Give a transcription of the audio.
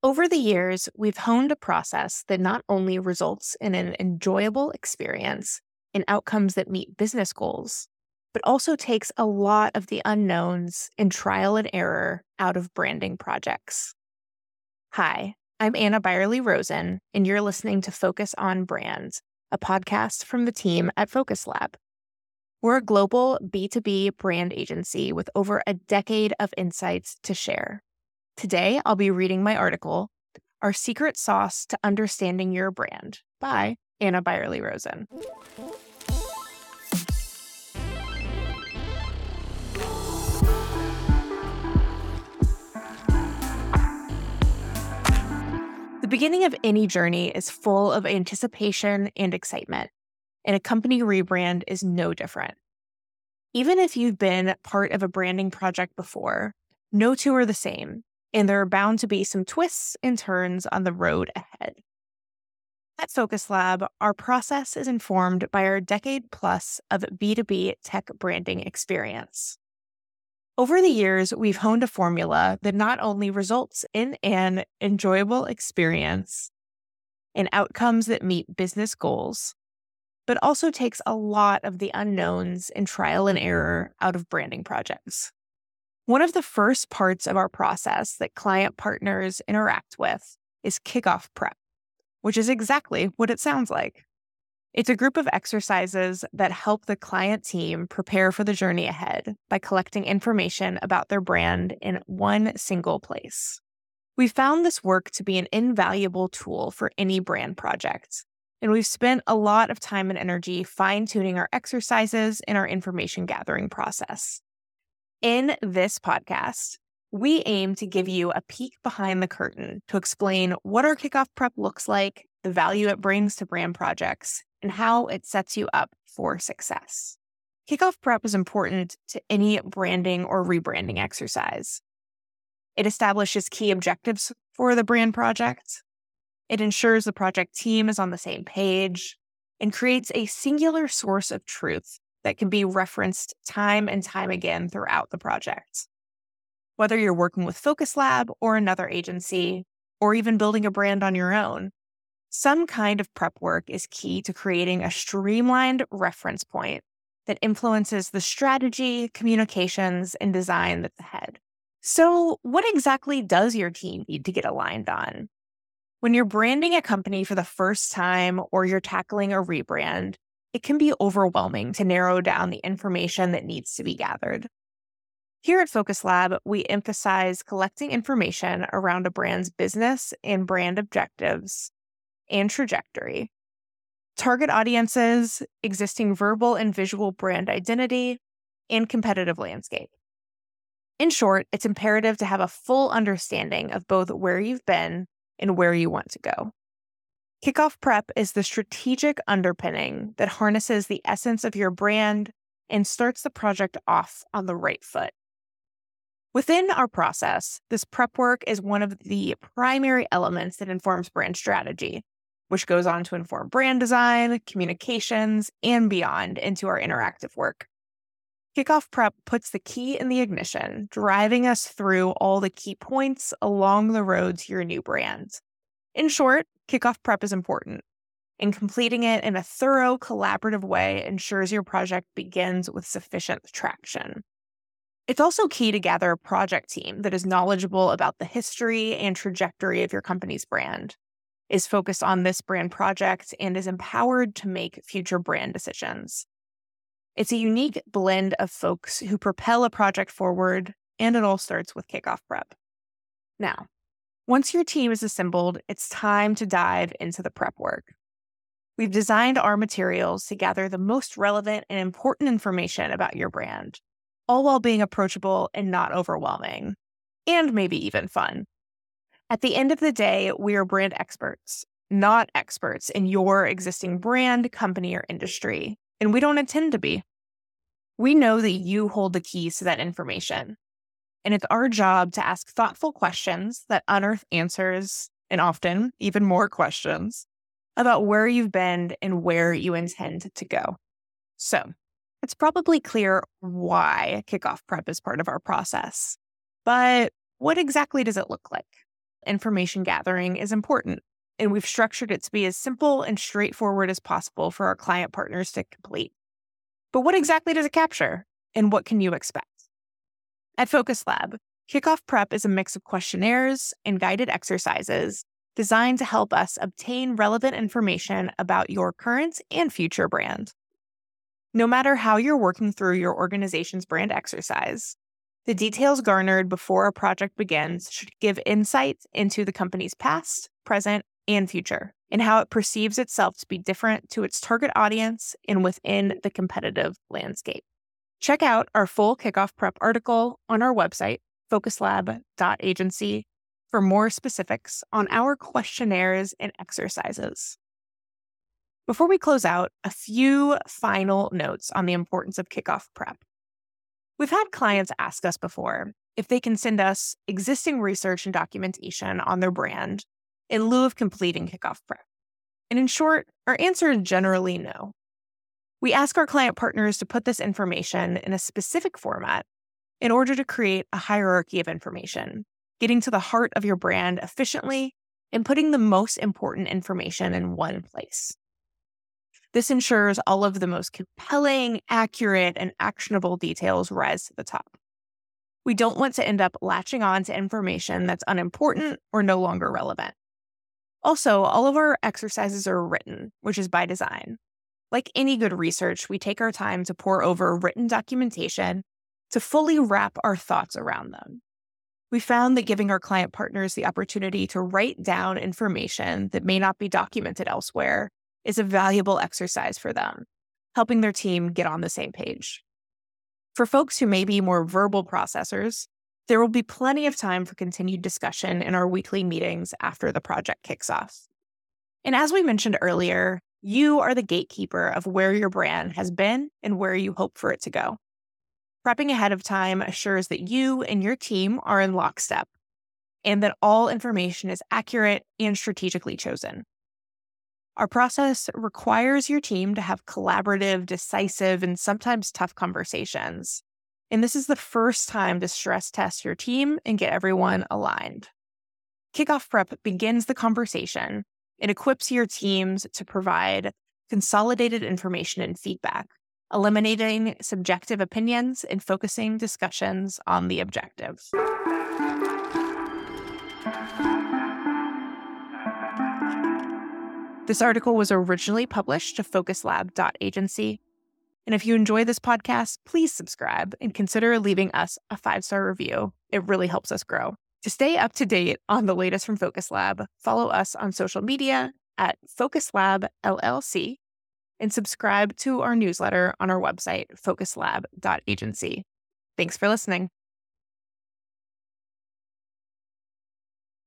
Over the years, we've honed a process that not only results in an enjoyable experience and outcomes that meet business goals, but also takes a lot of the unknowns and trial and error out of branding projects. Hi, I'm Anna Beyerle Rosen, and you're listening to Focus on Brands, a podcast from the team at Focus Lab. We're a global B2B brand agency with over a decade of insights to share. Today, I'll be reading my article, Our Secret Sauce to Understanding Your Brand by Anna Beyerle Rosen. The beginning of any journey is full of anticipation and excitement, and a company rebrand is no different. Even if you've been part of a branding project before, no two are the same, and there are bound to be some twists and turns on the road ahead. At Focus Lab, our process is informed by our decade plus of B2B tech branding experience. Over the years, we've honed a formula that not only results in an enjoyable experience and outcomes that meet business goals, but also takes a lot of the unknowns and trial and error out of branding projects. One of the first parts of our process that client partners interact with is kickoff prep, which is exactly what it sounds like. It's a group of exercises that help the client team prepare for the journey ahead by collecting information about their brand in one single place. We found this work to be an invaluable tool for any brand project, and we've spent a lot of time and energy fine tuning our exercises and our information gathering process. In this podcast, we aim to give you a peek behind the curtain to explain what our kickoff prep looks like, the value it brings to brand projects, and how it sets you up for success. Kickoff prep is important to any branding or rebranding exercise. It establishes key objectives for the brand project. It ensures the project team is on the same page and creates a singular source of truth that can be referenced time and time again throughout the project. Whether you're working with Focus Lab or another agency, or even building a brand on your own, some kind of prep work is key to creating a streamlined reference point that influences the strategy, communications, and design that's ahead. So, what exactly does your team need to get aligned on? When you're branding a company for the first time or you're tackling a rebrand, it can be overwhelming to narrow down the information that needs to be gathered. Here at Focus Lab, we emphasize collecting information around a brand's business and brand objectives and trajectory, target audiences, existing verbal and visual brand identity, and competitive landscape. In short, it's imperative to have a full understanding of both where you've been and where you want to go. Kickoff prep is the strategic underpinning that harnesses the essence of your brand and starts the project off on the right foot. Within our process, this prep work is one of the primary elements that informs brand strategy, which goes on to inform brand design, communications, and beyond into our interactive work. Kickoff prep puts the key in the ignition, driving us through all the key points along the road to your new brand. In short, kickoff prep is important, and completing it in a thorough, collaborative way ensures your project begins with sufficient traction. It's also key to gather a project team that is knowledgeable about the history and trajectory of your company's brand is focused on this brand project and is empowered to make future brand decisions. It's a unique blend of folks who propel a project forward, and it all starts with kickoff prep. Now, once your team is assembled, it's time to dive into the prep work. We've designed our materials to gather the most relevant and important information about your brand, all while being approachable and not overwhelming, and maybe even fun. At the end of the day, we are brand experts, not experts in your existing brand, company, or industry. And we don't intend to be. We know that you hold the keys to that information. And it's our job to ask thoughtful questions that unearth answers and often even more questions about where you've been and where you intend to go. So it's probably clear why kickoff prep is part of our process. But what exactly does it look like? information gathering is important, and we've structured it to be as simple and straightforward as possible for our client partners to complete. But what exactly does it capture, and what can you expect? At Focus Lab, Kickoff Prep is a mix of questionnaires and guided exercises designed to help us obtain relevant information about your current and future brand. No matter how you're working through your organization's brand exercise, the details garnered before a project begins should give insight into the company's past, present, and future, and how it perceives itself to be different to its target audience and within the competitive landscape. Check out our full kickoff prep article on our website, focuslab.agency, for more specifics on our questionnaires and exercises. Before we close out, a few final notes on the importance of kickoff prep. We've had clients ask us before if they can send us existing research and documentation on their brand in lieu of completing kickoff prep. And in short, our answer is generally no. We ask our client partners to put this information in a specific format in order to create a hierarchy of information, getting to the heart of your brand efficiently and putting the most important information in one place. This ensures all of the most compelling, accurate, and actionable details rise to the top. We don't want to end up latching on to information that's unimportant or no longer relevant. Also, all of our exercises are written, which is by design. Like any good research, we take our time to pour over written documentation to fully wrap our thoughts around them. We found that giving our client partners the opportunity to write down information that may not be documented elsewhere is a valuable exercise for them, helping their team get on the same page. For folks who may be more verbal processors, there will be plenty of time for continued discussion in our weekly meetings after the project kicks off. And as we mentioned earlier, you are the gatekeeper of where your brand has been and where you hope for it to go. Prepping ahead of time assures that you and your team are in lockstep and that all information is accurate and strategically chosen. Our process requires your team to have collaborative, decisive, and sometimes tough conversations. And this is the first time to stress test your team and get everyone aligned. Kickoff prep begins the conversation. It equips your teams to provide consolidated information and feedback, eliminating subjective opinions and focusing discussions on the objectives. This article was originally published to focuslab.agency. And if you enjoy this podcast, please subscribe and consider leaving us a five star review. It really helps us grow. To stay up to date on the latest from Focus Lab, follow us on social media at Focus Lab LLC and subscribe to our newsletter on our website, focuslab.agency. Thanks for listening.